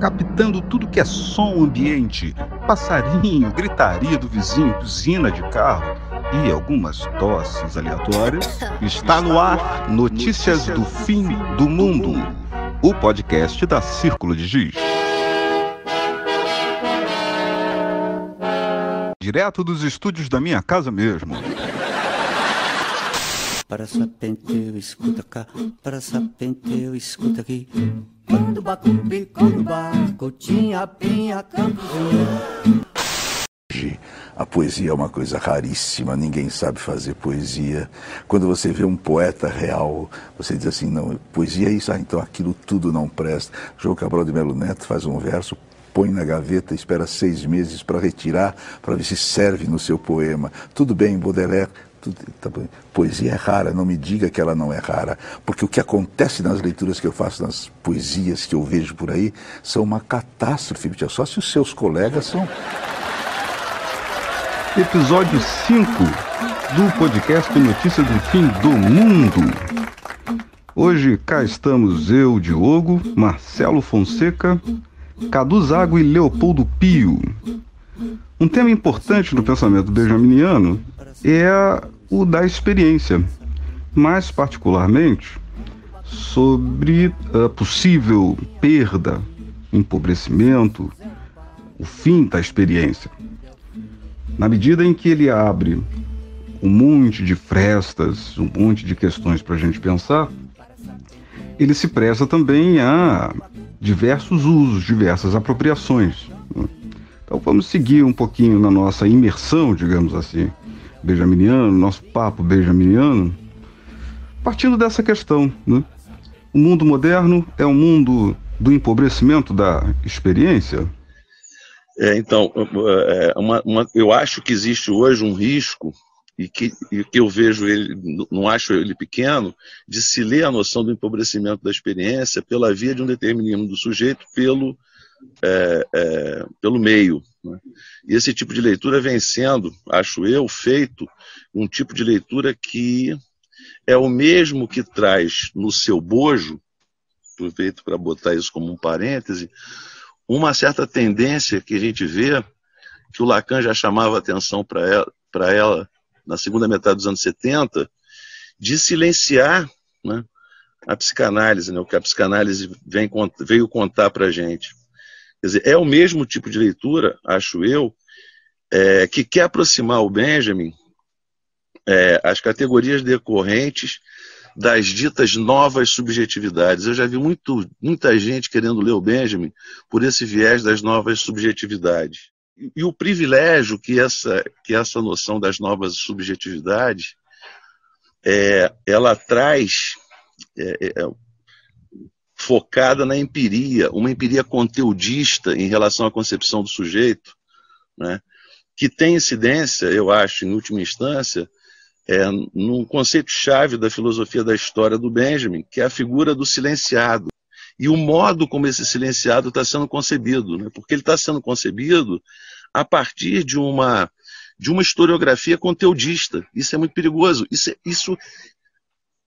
Captando tudo que é som ambiente, passarinho, gritaria do vizinho, buzina de carro e algumas tosses aleatórias, está no ar Notícias do Fim do Mundo, o podcast da Círculo de Giz. Direto dos estúdios da minha casa mesmo. Para sapenteu, escuta cá, para sapenteu, escuta aqui. Quando baco bico no barco, tinha pinha, campo a poesia é uma coisa raríssima, ninguém sabe fazer poesia. Quando você vê um poeta real, você diz assim, não, poesia é isso, ah, então aquilo tudo não presta. João Cabral de Melo Neto faz um verso, põe na gaveta, espera seis meses para retirar, para ver se serve no seu poema. Tudo bem, Baudelaire, poesia é rara, não me diga que ela não é rara, porque o que acontece nas leituras que eu faço, nas poesias que eu vejo por aí, são uma catástrofe, só se os seus colegas são. Episódio 5 do podcast Notícias do Fim do Mundo. Hoje cá estamos eu, Diogo, Marcelo Fonseca, Cadu Zago e Leopoldo Pio. Um tema importante no pensamento benjaminiano é o da experiência, mais particularmente sobre a possível perda, empobrecimento, o fim da experiência. Na medida em que ele abre um monte de frestas, um monte de questões para a gente pensar, ele se presta também a diversos usos, diversas apropriações. Então vamos seguir um pouquinho na nossa imersão, digamos assim, benjaminiano, nosso papo benjaminiano, partindo dessa questão. Né? O mundo moderno é um mundo do empobrecimento da experiência? É, então, é, uma, uma, eu acho que existe hoje um risco, e que, e que eu vejo ele, não acho ele pequeno, de se ler a noção do empobrecimento da experiência pela via de um determinismo do sujeito pelo, é, é, pelo meio. Né? E esse tipo de leitura vem sendo, acho eu, feito um tipo de leitura que é o mesmo que traz no seu bojo, aproveito para botar isso como um parêntese, uma certa tendência que a gente vê, que o Lacan já chamava atenção para ela, ela na segunda metade dos anos 70, de silenciar né, a psicanálise, né, o que a psicanálise vem, veio contar para a gente. Quer dizer, é o mesmo tipo de leitura, acho eu, é, que quer aproximar o Benjamin é, as categorias decorrentes das ditas novas subjetividades. Eu já vi muito, muita gente querendo ler o Benjamin por esse viés das novas subjetividades. E, e o privilégio que essa, que essa noção das novas subjetividades é, ela traz é, é, focada na empiria, uma empiria conteudista em relação à concepção do sujeito, né, que tem incidência, eu acho, em última instância, é, num conceito-chave da filosofia da história do Benjamin, que é a figura do silenciado. E o modo como esse silenciado está sendo concebido, né? porque ele está sendo concebido a partir de uma, de uma historiografia conteudista. Isso é muito perigoso. Isso, é, isso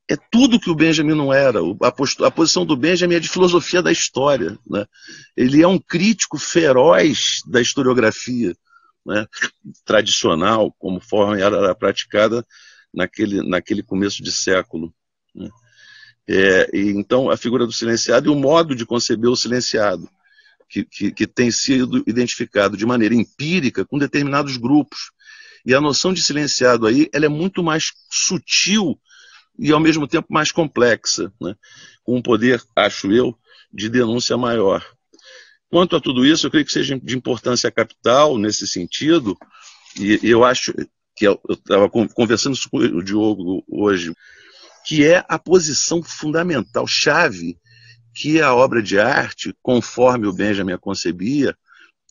é tudo que o Benjamin não era. A, a posição do Benjamin é de filosofia da história. Né? Ele é um crítico feroz da historiografia né? tradicional, como forma era praticada naquele, naquele começo de século. Né? É, então, a figura do silenciado e o modo de conceber o silenciado, que, que, que tem sido identificado de maneira empírica com determinados grupos. E a noção de silenciado aí ela é muito mais sutil e, ao mesmo tempo, mais complexa, né? com um poder, acho eu, de denúncia maior. Quanto a tudo isso, eu creio que seja de importância capital nesse sentido, e eu acho que eu estava conversando com o Diogo hoje, que é a posição fundamental, chave, que a obra de arte, conforme o Benjamin a concebia,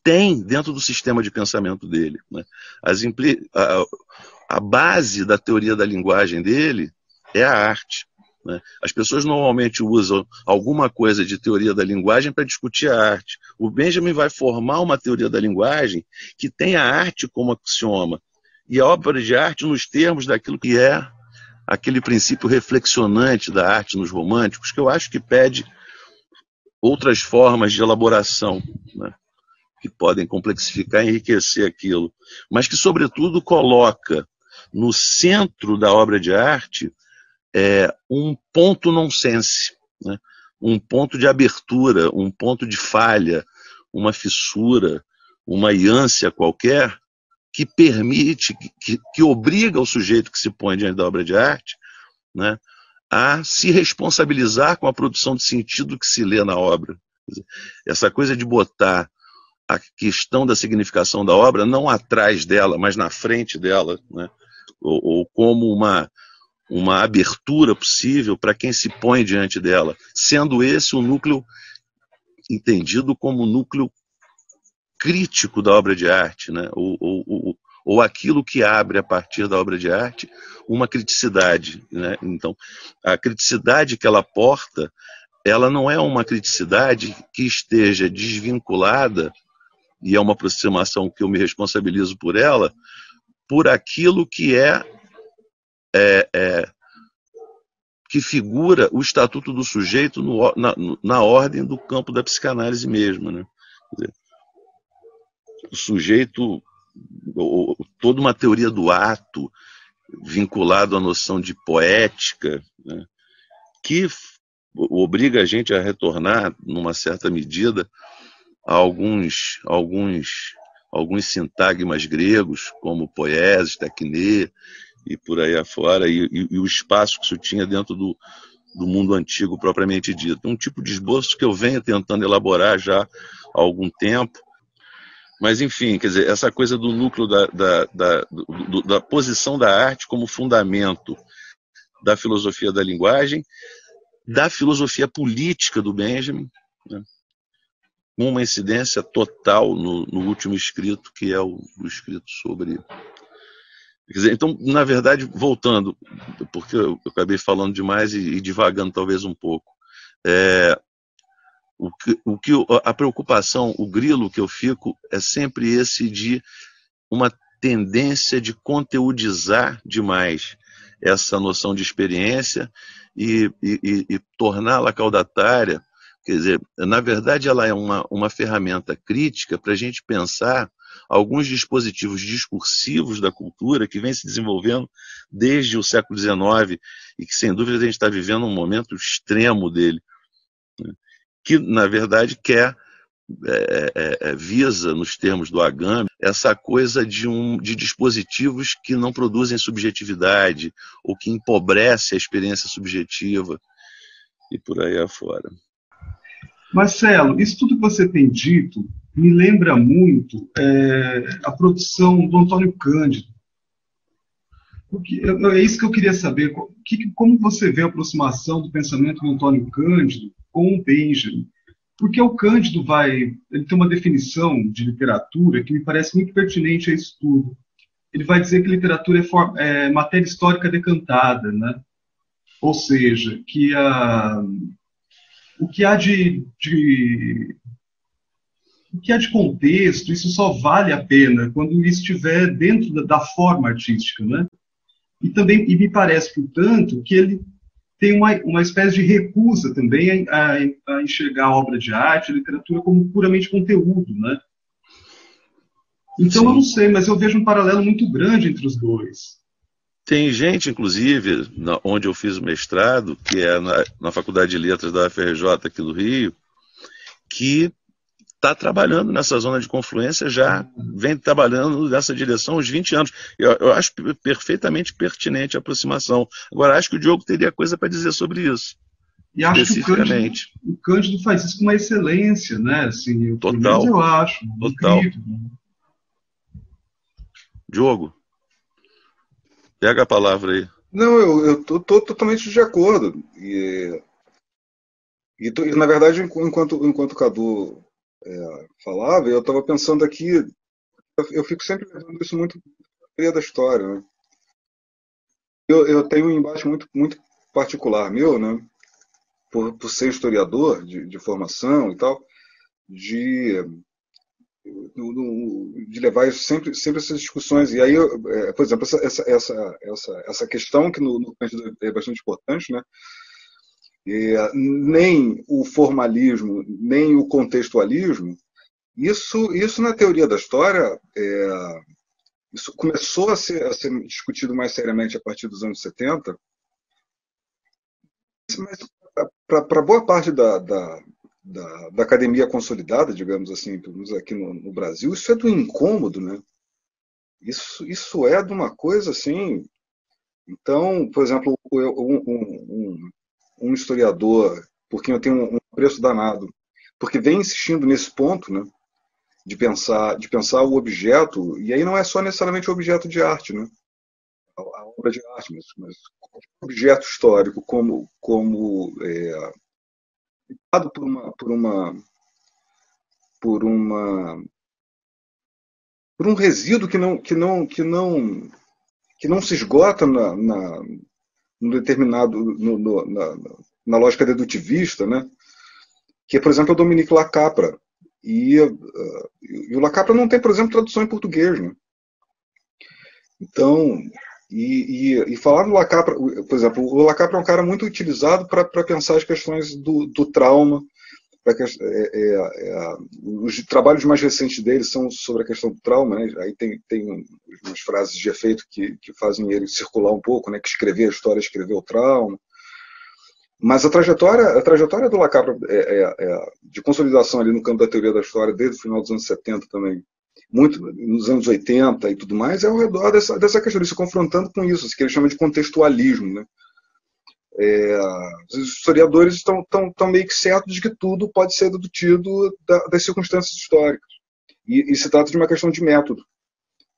tem dentro do sistema de pensamento dele. Né? A, a base da teoria da linguagem dele é a arte. Né? As pessoas normalmente usam alguma coisa de teoria da linguagem para discutir a arte. O Benjamin vai formar uma teoria da linguagem que tem a arte como axioma e a obra de arte nos termos daquilo que é aquele princípio reflexionante da arte nos românticos, que eu acho que pede outras formas de elaboração, né? que podem complexificar e enriquecer aquilo, mas que, sobretudo, coloca no centro da obra de arte é, um ponto nonsense, né? um ponto de abertura, um ponto de falha, uma fissura, uma ânsia qualquer, que permite, que, que obriga o sujeito que se põe diante da obra de arte né, a se responsabilizar com a produção de sentido que se lê na obra. Essa coisa de botar a questão da significação da obra não atrás dela, mas na frente dela, né, ou, ou como uma, uma abertura possível para quem se põe diante dela, sendo esse o núcleo entendido como núcleo crítico da obra de arte, né? ou, ou, ou, ou aquilo que abre a partir da obra de arte uma criticidade. Né? Então, a criticidade que ela porta, ela não é uma criticidade que esteja desvinculada, e é uma aproximação que eu me responsabilizo por ela, por aquilo que é, é, é que figura o estatuto do sujeito no, na, na, ordem do campo da psicanálise mesmo. Né? Dizer, o sujeito, toda uma teoria do ato vinculado à noção de poética, né? que obriga a gente a retornar, numa certa medida, a alguns, alguns, alguns sintagmas gregos, como poeses, tecne, e por aí afora, e, e, e, o espaço que isso tinha dentro do, do mundo antigo propriamente dito. Um tipo de esboço que eu venho tentando elaborar já há algum tempo, mas, enfim, quer dizer, essa coisa do núcleo da, da, da, do, da posição da arte como fundamento da filosofia da linguagem, da filosofia política do Benjamin, né? uma incidência total no, no, último escrito, que é o, o escrito sobre Dizer, então, na verdade, voltando, porque eu, acabei falando demais e, e divagando talvez um pouco, é, o que, o que a preocupação, o grilo que eu fico é sempre esse de uma tendência de conteudizar demais essa noção de experiência e, e, e torná-la caudatária. Quer dizer, na verdade, ela é uma, uma ferramenta crítica para a gente pensar alguns dispositivos discursivos da cultura que vem se desenvolvendo desde o século XIX e que, sem dúvida, a gente está vivendo um momento extremo dele, né? que, na verdade, quer, é, é, é, visa, nos termos do Agame, essa coisa de, um, de dispositivos que não produzem subjetividade ou que empobrecem a experiência subjetiva e por aí afora. Marcelo, isso tudo que você tem dito me lembra muito é, a produção do Antônio Cândido. É isso que eu queria saber. Que, como você vê a aproximação do pensamento do Antônio Cândido com o Benjamin? Porque o Cândido vai, ele tem uma definição de literatura que me parece muito pertinente a isso tudo. Ele vai dizer que literatura é, é matéria histórica decantada, né? Ou seja, que a, o que há de, de o que há de contexto, isso só vale a pena quando isso estiver dentro da, da forma artística, né? E também e me parece, portanto, que ele tem uma, uma espécie de recusa também a, a, a enxergar a obra de arte, a literatura como puramente conteúdo, né? Então Sim. eu não sei, mas eu vejo um paralelo muito grande entre os dois. Tem gente, inclusive, na, onde eu fiz o mestrado, que é na, na Faculdade de Letras da UFRJ aqui do Rio, que está trabalhando nessa zona de confluência já, vem trabalhando nessa direção uns 20 anos. Eu, eu acho perfeitamente pertinente a aproximação. Agora, acho que o Diogo teria coisa para dizer sobre isso. E acho que o Cândido, o Cândido, faz isso com uma excelência, né? Assim, Total. eu acho. Total. Incrível. Diogo, pega a palavra aí. Não, eu estou totalmente de acordo. E, e, e, na verdade, enquanto, enquanto o Cadu é, falava, eu estava pensando aqui, eu fico sempre levando isso muito da história. Né? Eu, eu tenho um embate muito, muito particular meu, né? por, por ser historiador de, de formação e tal, de de levar sempre, sempre essas discussões. E aí, é, por exemplo, essa, essa, essa, essa, essa questão que no, no é bastante importante, né? É, nem o formalismo, nem o contextualismo, isso, isso na teoria da história, é, isso começou a ser, a ser discutido mais seriamente a partir dos anos 70, mas para boa parte da, da, da, da, academia consolidada, digamos assim, pelo menos aqui no, no, Brasil, isso é do incômodo, né? Isso, isso é de uma coisa assim. Então, por exemplo, um, um, um historiador, por quem eu tenho um preço danado, porque vem insistindo nesse ponto, né? De pensar, de pensar o objeto, e aí não é só necessariamente o objeto de arte, né? A, obra de arte, mas, mas objeto histórico como, como é, por uma por uma por uma por um resíduo que não que não que não que não se esgota na, na no determinado no, no, na, na, lógica dedutivista, né? Que é, por exemplo, o Dominique Lacapra e, uh, e o Lacapra não tem, por exemplo, tradução em português, né? Então, e, e, e, falar do Lacapra, por exemplo, o Lacapra é um cara muito utilizado para pensar as questões do, do trauma. É, é, é, os trabalhos mais recentes dele são sobre a questão do trauma. Né? Aí tem, tem umas frases de efeito que, que fazem ele circular um pouco, né? que escrever a história, escrever o trauma. Mas a trajetória, a trajetória do Lacapra é, é, é, de consolidação ali no campo da teoria da história desde o final dos anos 70 também, muito nos anos 80 e tudo mais, é ao redor dessa, dessa questão, se confrontando com isso, que ele chama de contextualismo. Né? É, os historiadores estão, estão, estão, meio que certos de que tudo pode ser dedutido da, das circunstâncias históricas. E, e, se trata de uma questão de método.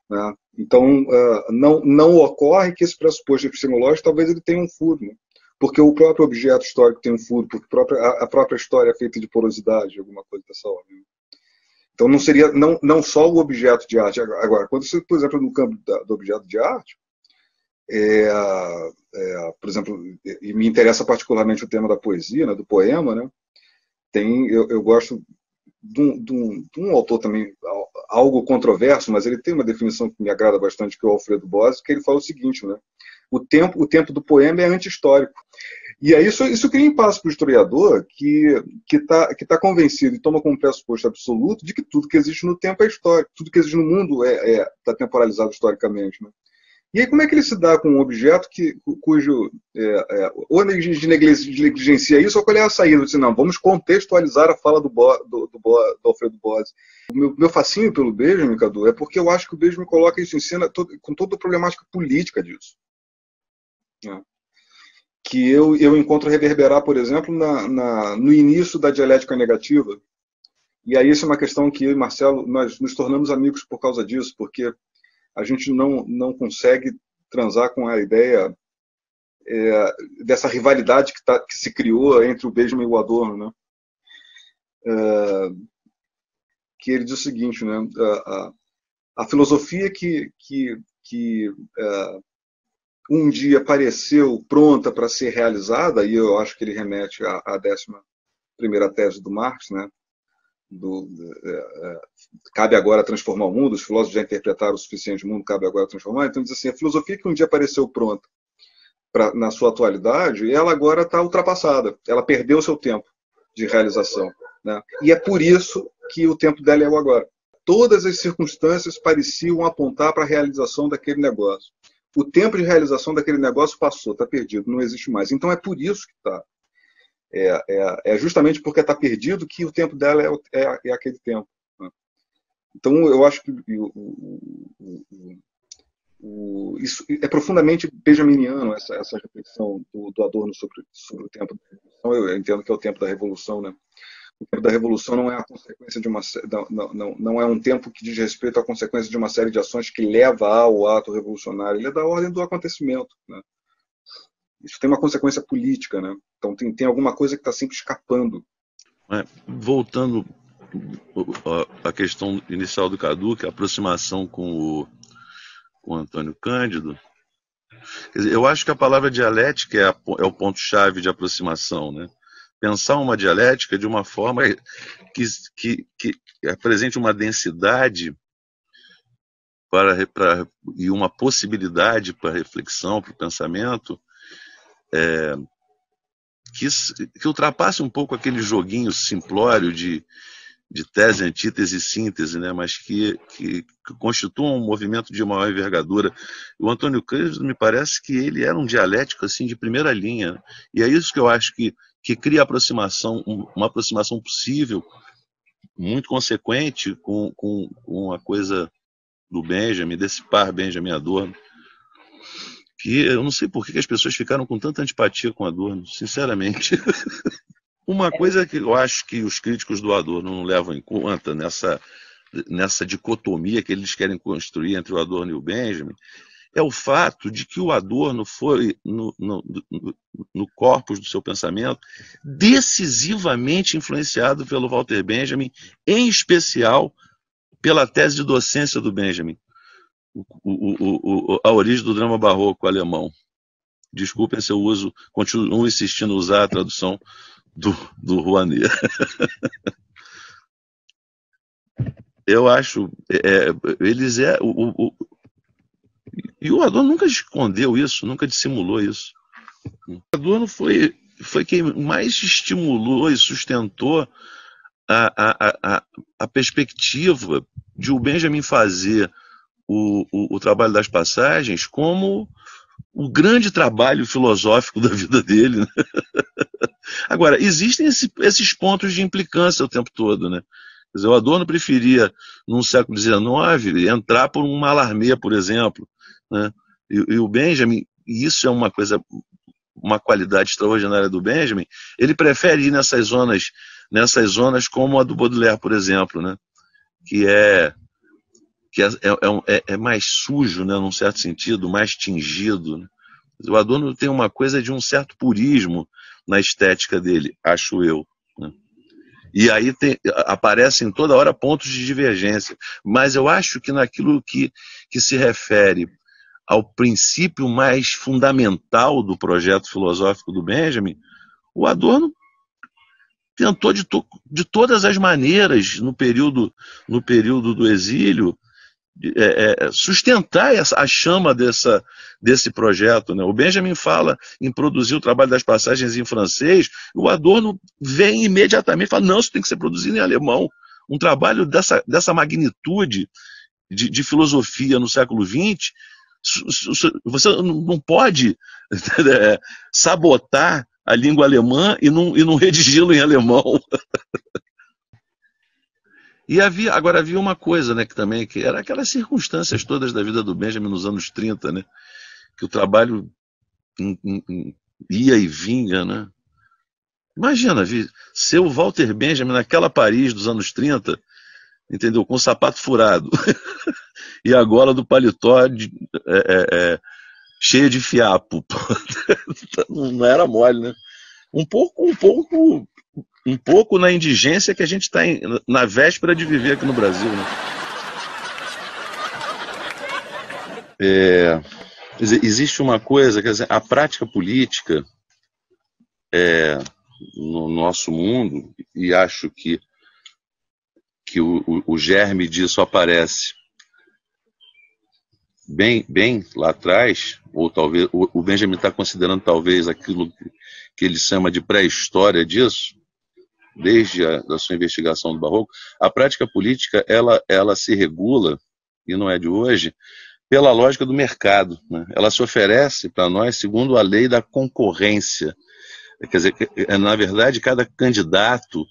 Né? Então, uh, não, não ocorre que esse pressuposto epistemológico talvez ele tenha um furo. Né? Porque o próprio objeto histórico tem um furo, porque a própria, a própria história é feita de porosidade, alguma coisa dessa ordem. Então não seria não, não só o objeto de arte. Agora, quando você, por exemplo, no campo da, do objeto de arte, é, é, por exemplo, e me interessa particularmente o tema da poesia, né, do poema, né, tem, eu, eu gosto de um, de, um, de um, autor também, algo controverso, mas ele tem uma definição que me agrada bastante, que é o Alfredo Bose, que ele fala o seguinte, né, o tempo, o tempo do poema é anti-histórico. E aí isso, isso cria impasse para o historiador que está que tá convencido e toma como pressuposto absoluto de que tudo que existe no tempo é histórico, tudo que existe no mundo está é, é, tá temporalizado historicamente. Né? E aí como é que ele se dá com um objeto que, cujo é, é, ou negligencia isso, ou qual é a saída? Diz, não, vamos contextualizar a fala do, Bo, do, do, Bo, do Alfredo Bose. O meu, meu fascínio pelo Benjamin, Cadu, é porque eu acho que o Benjamin coloca isso em cena todo, com toda a problemática política disso. Né? Que eu, eu encontro reverberar, por exemplo, na, na, no início da dialética negativa. E aí isso é uma questão que eu e Marcelo, nós nos tornamos amigos por causa disso, porque a gente não, não consegue transar com a ideia é, dessa rivalidade que, tá, que, se criou entre o Benjamin e o Adorno, né? É, que ele diz o seguinte, né? A, a, a filosofia que, que, que é, um dia apareceu pronta para ser realizada, e eu acho que ele remete à, à décima primeira tese do Marx, né? Do, é, é, cabe agora transformar o mundo, os filósofos já interpretaram o suficiente o mundo, cabe agora transformar. Então, diz assim: a filosofia que um dia apareceu pronta pra, na sua atualidade, ela agora está ultrapassada, ela perdeu o seu tempo de realização. Né? E é por isso que o tempo dela é o agora. Todas as circunstâncias pareciam apontar para a realização daquele negócio o tempo de realização daquele negócio passou, está perdido, não existe mais. Então é por isso que está. É, é, é, justamente porque está perdido que o tempo dela é, é, é aquele tempo. Né? Então eu acho que o, o, o, isso é profundamente benjaminiano, essa, essa reflexão do, do Adorno sobre, sobre o tempo revolução. Eu entendo que é o tempo da revolução, né? O tempo da revolução não é a consequência de uma não, não, não é um tempo que diz respeito à consequência de uma série de ações que leva ao ato revolucionário, ele é da ordem do acontecimento. Né? Isso tem uma consequência política, né? então tem, tem alguma coisa que está sempre escapando. É, voltando à questão inicial do Cadu, que é a aproximação com o, com o Antônio Cândido, dizer, eu acho que a palavra dialética é, a, é o ponto-chave de aproximação, né? Pensar uma dialética de uma forma que, que, que apresente uma densidade para, para, e uma possibilidade para reflexão, para o pensamento, é, que, que ultrapasse um pouco aquele joguinho simplório de, de tese, antítese e síntese, né? mas que, que, que um movimento de maior envergadura. O Antônio Cândido me parece que ele era um dialético assim de primeira linha, né? e é isso que eu acho que, que cria aproximação, uma aproximação possível, muito consequente com, com, com a coisa do Benjamin, desse par Benjamin Adorno, que eu não sei por que as pessoas ficaram com tanta antipatia com Adorno, sinceramente. Uma é. coisa que eu acho que os críticos do Adorno não levam em conta nessa, nessa dicotomia que eles querem construir entre o Adorno e o Benjamin é o fato de que o Adorno foi, no, no, no corpus do seu pensamento, decisivamente influenciado pelo Walter Benjamin, em especial pela tese de docência do Benjamin, o, o, o, a origem do drama barroco alemão. Desculpem se eu uso, continuo insistindo em usar a tradução do, do Rouanet. eu acho, é, eles é, o, e o Adorno nunca escondeu isso, nunca dissimulou isso. O Adorno foi, foi quem mais estimulou e sustentou a, a, a, a perspectiva de o Benjamin fazer o, o, o, trabalho das passagens como o grande trabalho filosófico da vida dele. Né? Agora, existem esse, esses pontos de implicância o tempo todo. Né? Quer dizer, o Adorno preferia, no século XIX, entrar por um alarmê, por exemplo. Né? E, e o Benjamin, e isso é uma coisa, uma qualidade extraordinária do Benjamin, ele prefere ir nessas zonas nessas zonas como a do Baudelaire, por exemplo, né? que é que é, é, é, é mais sujo, né, num certo sentido, mais tingido. Né? O Adorno tem uma coisa de um certo purismo na estética dele, acho eu. Né? E aí tem, aparecem toda hora pontos de divergência. Mas eu acho que naquilo que, que se refere ao princípio mais fundamental do projeto filosófico do Benjamin, o Adorno tentou de, to, de todas as maneiras no período, no período do exílio é, é, sustentar essa, a chama dessa, desse projeto. Né? O Benjamin fala em produzir o trabalho das passagens em francês, o Adorno vem imediatamente e fala: não, isso tem que ser produzido em alemão. Um trabalho dessa, dessa magnitude de, de filosofia no século XX, você não pode é, sabotar a língua alemã e não, e não redigi-lo em alemão. e havia, agora havia uma coisa, né, que também, que era aquelas circunstâncias todas da vida do Benjamin nos anos 30, né, que o trabalho ia e vinha, né. Imagina, ser o Walter Benjamin naquela Paris dos anos 30, entendeu, com o sapato furado, e a gola do paletó de, é, é, é cheia de fiapo. não era mole, né? Um pouco, um pouco, um pouco na indigência que a gente está na véspera de viver aqui no Brasil, né? É, existe uma coisa, quer dizer, a prática política é, no nosso mundo, e acho que, que o, o, o germe disso aparece bem, bem lá atrás, ou talvez o Benjamin está considerando talvez aquilo que ele chama de pré-história disso, desde a da sua investigação do Barroco, a prática política ela, ela se regula, e não é de hoje, pela lógica do mercado. Né? Ela se oferece para nós segundo a lei da concorrência. Quer dizer, na verdade, cada candidato,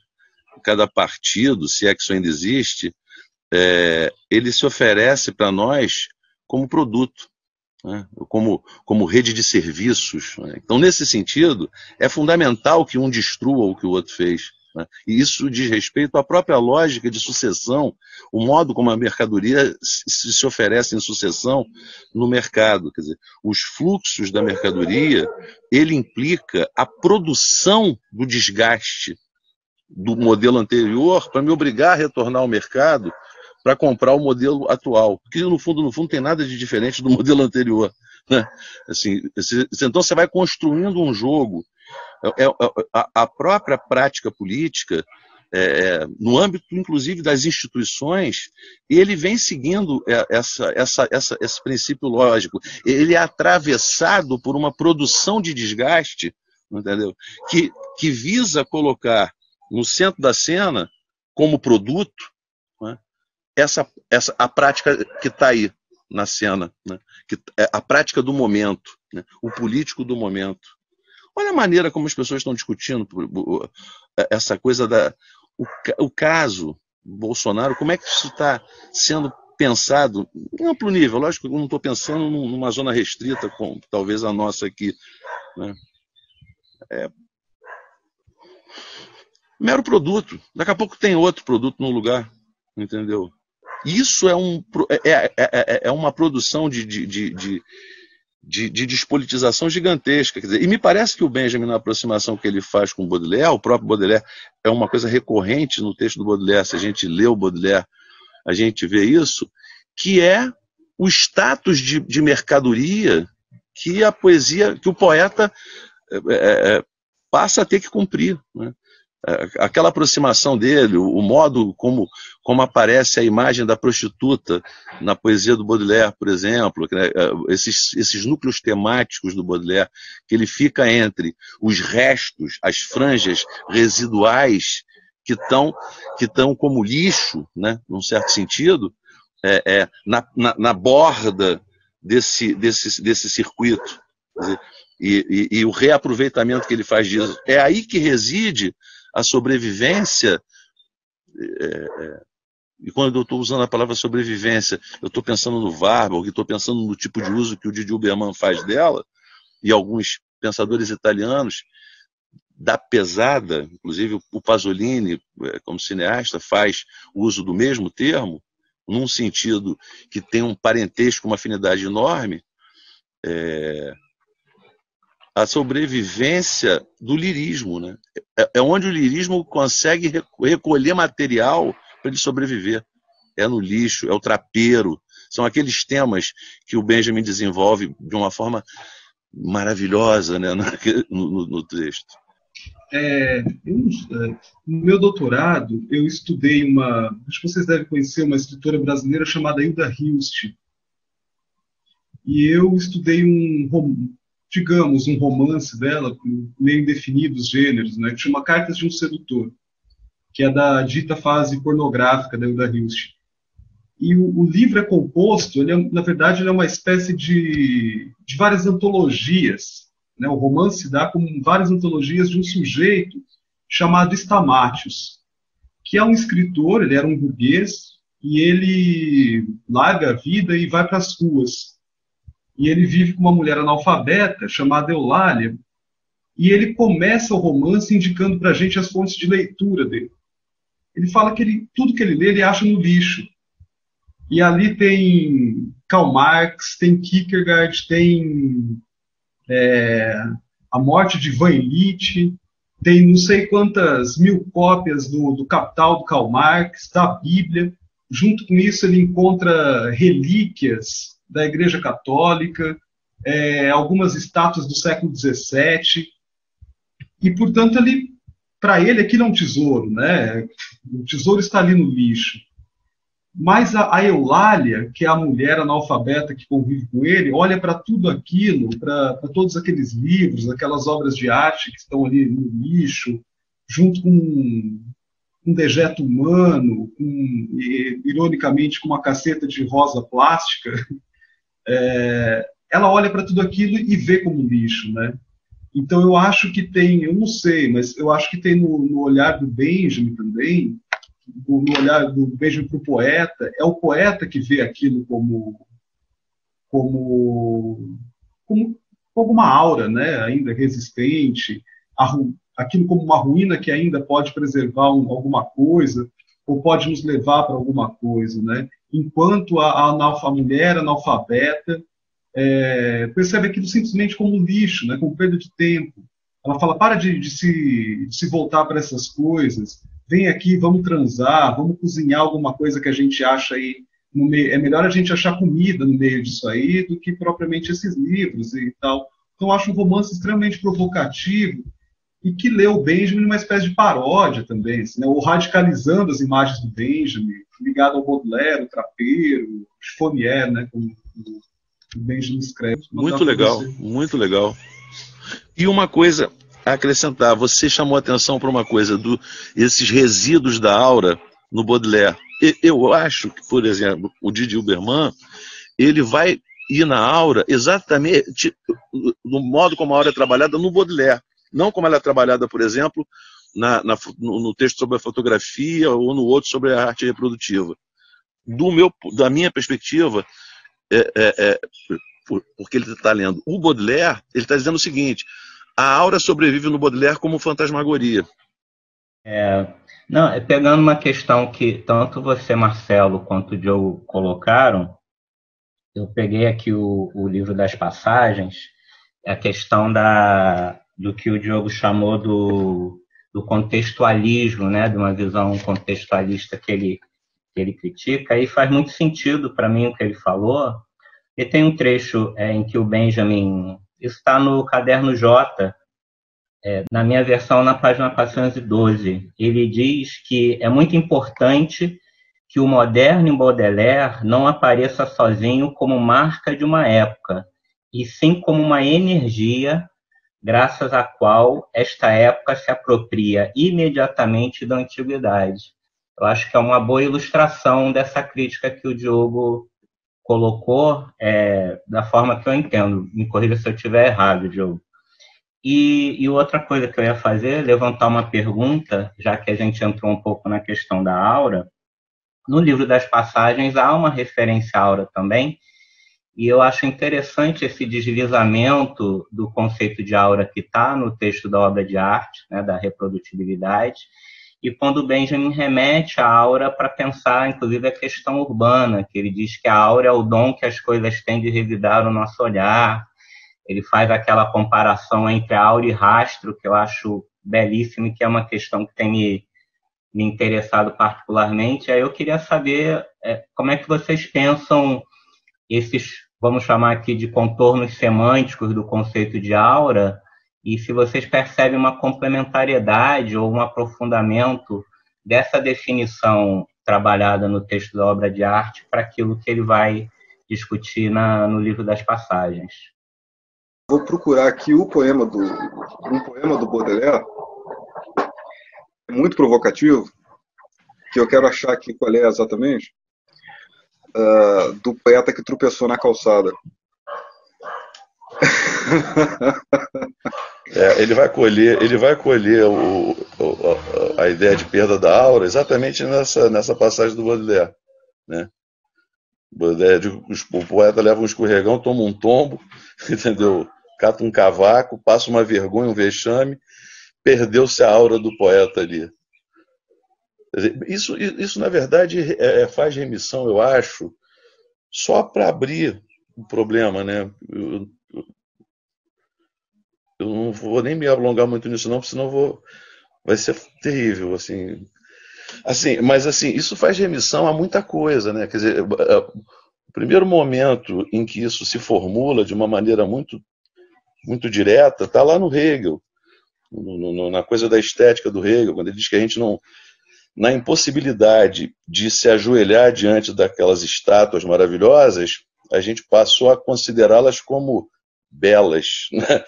cada partido, se é que isso ainda existe, é, ele se oferece para nós como produto, né? como, como rede de serviços. Né? Então, nesse sentido, é fundamental que um destrua o que o outro fez. Né? E isso diz respeito à própria lógica de sucessão, o modo como a mercadoria se, se oferece em sucessão no mercado. Quer dizer, os fluxos da mercadoria, ele implica a produção do desgaste do modelo anterior para me obrigar a retornar ao mercado para comprar o modelo atual, que no fundo, no fundo, tem nada de diferente do modelo anterior. Né? Assim, então você vai construindo um jogo É, é, a, própria prática política, é, no âmbito, inclusive, das instituições, ele vem seguindo essa, essa, essa, esse princípio lógico. Ele é atravessado por uma produção de desgaste, entendeu? Que, que visa colocar no centro da cena, como produto, né, essa, essa, a prática que está aí na cena, né, que, é a prática do momento, né, o político do momento. Olha a maneira como as pessoas estão discutindo essa coisa da. O, o caso Bolsonaro, como é que isso está sendo pensado em amplo nível? Lógico que eu não estou pensando numa zona restrita, como talvez a nossa aqui. Né? É, mero produto. Daqui a pouco tem outro produto no lugar, entendeu? Isso é, um, é, é, é, é uma produção de, de, de, de de, de, despolitização gigantesca. Dizer, e me parece que o Benjamin, na aproximação que ele faz com o Baudelaire, o próprio Baudelaire é uma coisa recorrente no texto do Baudelaire, se a gente lê o Baudelaire, a gente vê isso, que é o status de, de mercadoria que a poesia, que o poeta é, é, passa a ter que cumprir. Né? É, aquela aproximação dele, o modo como, como aparece a imagem da prostituta na poesia do Baudelaire, por exemplo, né, é, esses, esses núcleos temáticos do Baudelaire, que ele fica entre os restos, as franjas residuais que estão que estão como lixo, né, num certo sentido, é, é na, na, na, borda desse, desse, desse circuito. Dizer, e, e, e o reaproveitamento que ele faz disso. É aí que reside a sobrevivência. É, é, e quando eu estou usando a palavra sobrevivência, eu estou pensando no Warburg, estou pensando no tipo de uso que o Didi Uberman faz dela, e alguns pensadores italianos, da pesada, inclusive o Pasolini, é, como cineasta, faz uso do mesmo termo, num sentido que tem um parentesco, uma afinidade enorme, é, a sobrevivência do lirismo. Né? É, é onde o lirismo consegue recolher material para ele sobreviver. É no lixo, é o trapeiro. São aqueles temas que o Benjamin desenvolve de uma forma maravilhosa né, no, no, no texto. É, eu, é, no meu doutorado, eu estudei uma. Acho que vocês devem conhecer uma escritora brasileira chamada Hilda Hilst. E eu estudei um, digamos, um romance dela, meio indefinidos gêneros, né, que chama Cartas de um Sedutor, que é da dita fase pornográfica da Hilda Hilst. E o, o, livro é composto, ele é, na verdade, ele é uma espécie de, de várias antologias. Né? O romance dá como várias antologias de um sujeito chamado Stamatius, que é um escritor, ele era um burguês, e ele larga a vida e vai para as ruas e ele vive com uma mulher analfabeta chamada Eulália, e ele começa o romance indicando para a gente as fontes de leitura dele. Ele fala que ele, tudo que ele lê, ele acha no lixo. E ali tem Karl Marx, tem Kierkegaard, tem é, A Morte de Van Illich, tem não sei quantas mil cópias do, do Capital do Karl Marx, da Bíblia. Junto com isso, ele encontra relíquias da Igreja Católica, é, algumas estátuas do século XVII, e, portanto, ele, para ele aquilo é um tesouro, né? o tesouro está ali no lixo. Mas a, a Eulália, que é a mulher analfabeta que convive com ele, olha para tudo aquilo, para todos aqueles livros, aquelas obras de arte que estão ali no lixo, junto com um dejeto humano, com, ironicamente com uma caceta de rosa plástica, é, ela olha para tudo aquilo e vê como lixo, né? Então eu acho que tem, eu não sei, mas eu acho que tem no, no olhar do Benjamin também, no olhar do Benjamin para o poeta, é o poeta que vê aquilo como como como, como uma aura, né? Ainda resistente, aquilo como uma ruína que ainda pode preservar um, alguma coisa ou pode nos levar para alguma coisa, né? Enquanto a, a, a mulher analfabeta é, percebe aquilo simplesmente como lixo, né, como perda de tempo. Ela fala: para de, de se, de se voltar para essas coisas, vem aqui, vamos transar, vamos cozinhar alguma coisa que a gente acha aí. Meio. É melhor a gente achar comida no meio disso aí do que propriamente esses livros e tal. Então, acho um romance extremamente provocativo e que lê o Benjamin numa espécie de paródia também, assim, né? ou radicalizando as imagens do Benjamin, ligado ao Baudelaire, o Trapeiro, o Chiffonier, né, como o Benjamin escreve. Muito legal, muito legal. E uma coisa a acrescentar, você chamou atenção para uma coisa, do, esses resíduos da aura no Baudelaire. Eu acho que, por exemplo, o Didi Uberman, ele vai ir na aura exatamente no modo como a aura é trabalhada no Baudelaire, não como ela é trabalhada, por exemplo, na, na, no texto sobre a fotografia ou no outro sobre a arte reprodutiva. Do meu, da minha perspectiva, é, é, é, porque ele está lendo o Baudelaire, ele está dizendo o seguinte: a aura sobrevive no Baudelaire como fantasmagoria. É, não, é pegando uma questão que tanto você, Marcelo, quanto o Diogo colocaram, eu peguei aqui o, o livro das passagens, a questão da, do que o Diogo chamou do, do contextualismo, né, de uma visão contextualista que ele, que ele critica, e faz muito sentido para mim o que ele falou. E tem um trecho é, em que o Benjamin, isso está no caderno J, é, na minha versão, na página 412, ele diz que é muito importante que o moderno em Baudelaire não apareça sozinho como marca de uma época, e sim como uma energia graças à qual esta época se apropria imediatamente da antiguidade. Eu acho que é uma boa ilustração dessa crítica que o Diogo colocou, é, da forma que eu entendo. Me corrija se eu estiver errado, Diogo. E, e, outra coisa que eu ia fazer, levantar uma pergunta, já que a gente entrou um pouco na questão da aura. No livro das passagens há uma referência à aura também, e eu acho interessante esse deslizamento do conceito de aura que está no texto da obra de arte, né, da reprodutibilidade, e quando Benjamin remete a aura para pensar, inclusive, a questão urbana, que ele diz que a aura é o dom que as coisas têm de revidar o nosso olhar, ele faz aquela comparação entre aura e rastro, que eu acho belíssimo e que é uma questão que tem me, me interessado particularmente. Aí eu queria saber é, como é que vocês pensam esses, vamos chamar aqui de contornos semânticos do conceito de aura, e se vocês percebem uma complementariedade ou um aprofundamento dessa definição trabalhada no texto da obra de arte para aquilo que ele vai discutir na, no livro das passagens. Vou procurar aqui o poema do um poema do Baudelaire, muito provocativo, que eu quero achar aqui qual é exatamente, uh, do poeta que tropeçou na calçada. É, ele vai colher, ele vai colher o, o, a ideia de perda da aura exatamente nessa, nessa passagem do Baudelaire, né? O poeta leva um escorregão, toma um tombo, entendeu? cata um cavaco, passa uma vergonha, um vexame, perdeu-se a aura do poeta ali. Isso, isso na verdade, é, é, faz remissão, eu acho, só para abrir o problema, né? Eu, eu, não vou nem me alongar muito nisso, não, porque senão vou, vai ser terrível, assim. Assim, mas assim, isso faz remissão a muita coisa, né? Quer dizer, o primeiro momento em que isso se formula de uma maneira muito muito direta, está lá no Hegel, no, no, na coisa da estética do Hegel, quando ele diz que a gente não. Na impossibilidade de se ajoelhar diante daquelas estátuas maravilhosas, a gente passou a considerá-las como belas. Né?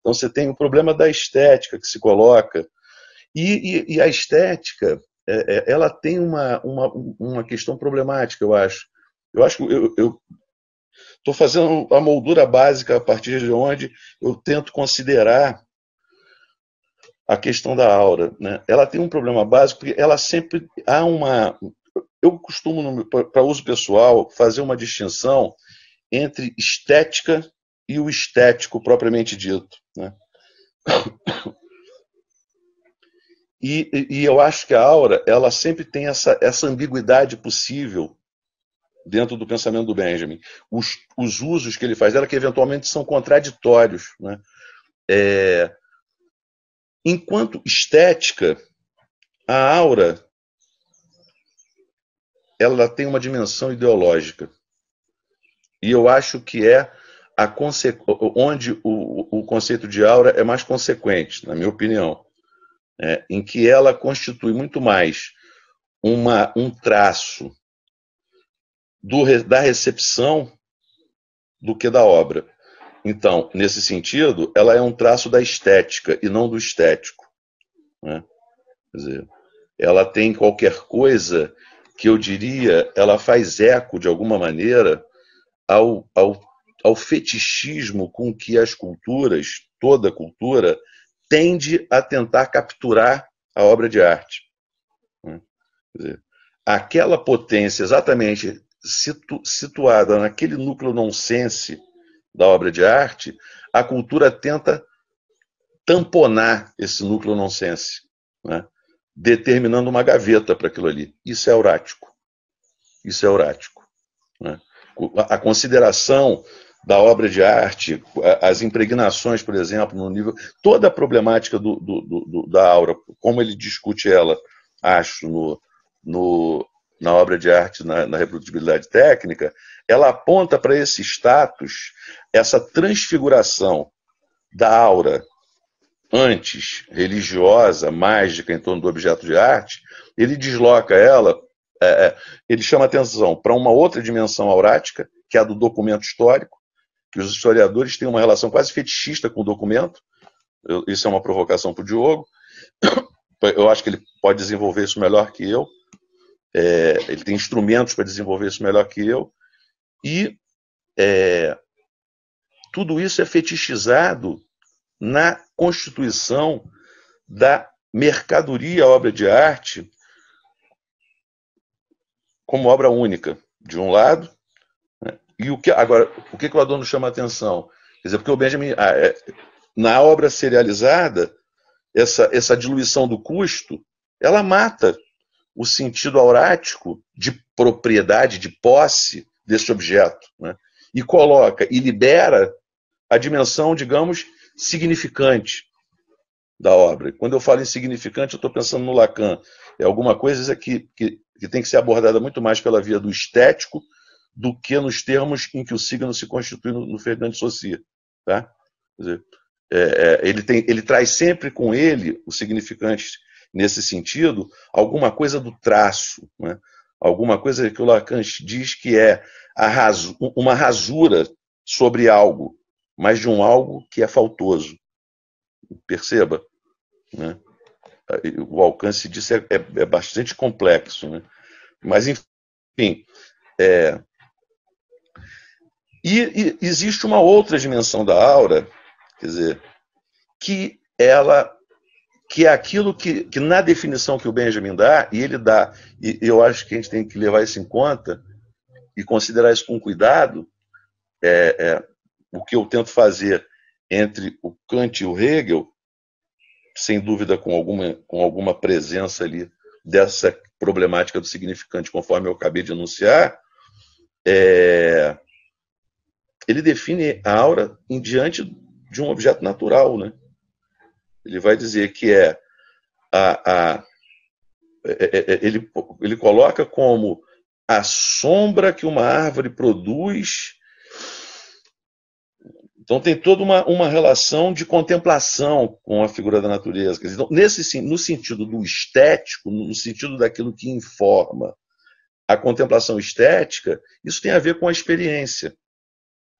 Então você tem o problema da estética que se coloca. E, e, e a estética, é, é, ela tem uma, uma, uma questão problemática, eu acho. Eu acho que eu, Estou fazendo a moldura básica a partir de onde eu tento considerar a questão da aura. Né? Ela tem um problema básico porque ela sempre há uma. Eu costumo, para uso pessoal, fazer uma distinção entre estética e o estético propriamente dito. Né? E, e, eu acho que a aura ela sempre tem essa, essa ambiguidade possível dentro do pensamento do Benjamin. Os, os usos que ele faz dela, que eventualmente são contraditórios. Né? É, enquanto estética, a aura ela tem uma dimensão ideológica. E eu acho que é onde o, o, conceito de aura é mais consequente, na minha opinião, é, em que ela constitui muito mais uma, um traço do, da recepção do que da obra. Então, nesse sentido, ela é um traço da estética e não do estético. Né? Quer dizer, ela tem qualquer coisa que eu diria, ela faz eco, de alguma maneira, ao, ao, ao fetichismo com que as culturas, toda cultura, tende a tentar capturar a obra de arte. Né? Dizer, aquela potência exatamente situ, situada naquele núcleo nonsense da obra de arte, a cultura tenta tamponar esse núcleo nonsense. Né? determinando uma gaveta para aquilo ali. Isso é aurático. Isso é aurático. Né? A consideração da obra de arte, as impregnações, por exemplo, no nível. Toda a problemática do, do, do, da aura, como ele discute ela, acho, no, no, na obra de arte, na, na reprodutibilidade técnica, ela aponta para esse status, essa transfiguração da aura antes religiosa, mágica em torno do objeto de arte, ele desloca ela, é, é ele chama atenção para uma outra dimensão aurática, que é a do documento histórico, que os historiadores têm uma relação quase fetichista com o documento. Eu, isso é uma provocação para o Diogo. Eu acho que ele pode desenvolver isso melhor que eu. É, ele tem instrumentos para desenvolver isso melhor que eu. E é, tudo isso é fetichizado na constituição da mercadoria obra de arte como obra única, de um lado. Né? E o que agora, o que, que o Adorno chama a atenção? Quer dizer, porque o Benjamin, ah, é, na obra serializada, essa, essa diluição do custo, ela mata o sentido aurático de propriedade, de posse desse objeto, né? e coloca e libera a dimensão, digamos, significante da obra. Quando eu falo em significante, eu estou pensando no Lacan. É alguma coisa que, que, que, tem que ser abordada muito mais pela via do estético do que nos termos em que o signo se constitui no, no Ferdinand Saussure. Tá? Dizer, é, é, ele, tem, ele traz sempre com ele o significante nesse sentido, alguma coisa do traço, né? Alguma coisa que o Lacan diz que é raso, uma rasura sobre algo mas de um algo que é faltoso. Perceba, né? o alcance disso é, é, é bastante complexo. Né? Mas, enfim. É... E, e, existe uma outra dimensão da aura, quer dizer, que ela que é aquilo que, que na definição que o Benjamin dá, e ele dá, e eu acho que a gente tem que levar isso em conta e considerar isso com cuidado, é, é, o que eu tento fazer entre o Kant e o Hegel, sem dúvida com alguma, com alguma presença ali dessa problemática do significante, conforme eu acabei de anunciar, é, ele define a aura em diante de um objeto natural, né? Ele vai dizer que é a, a é, é, é, ele, ele coloca como a sombra que uma árvore produz então tem toda uma, uma relação de contemplação com a figura da natureza. Então, nesse, no sentido do estético, no sentido daquilo que informa a contemplação estética, isso tem a ver com a experiência.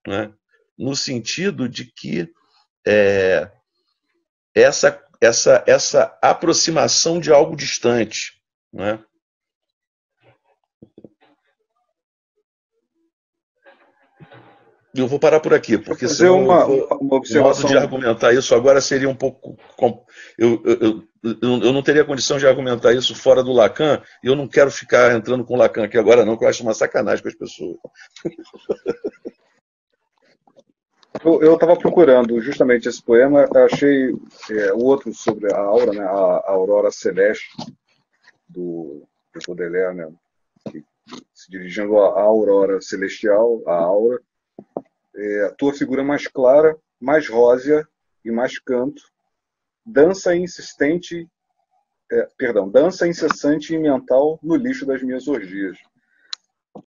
Né? No sentido de que é, essa, essa, essa aproximação de algo distante. Né? eu vou parar por aqui, porque fazer uma, uma observação. o modo de argumentar isso agora seria um pouco. Eu, eu, eu, eu, não teria condição de argumentar isso fora do Lacan, e eu não quero ficar entrando com o Lacan aqui agora, não, que eu acho uma sacanagem com as pessoas. Eu estava procurando justamente esse poema, achei é, outro sobre a aura, né, a, a aurora celeste, do, do Baudelaire, né, que, se dirigindo à aurora celestial, a aura, é, a tua figura mais clara, mais rósea e mais canto, dança insistente, é, perdão, dança incessante e mental no lixo das minhas orgias.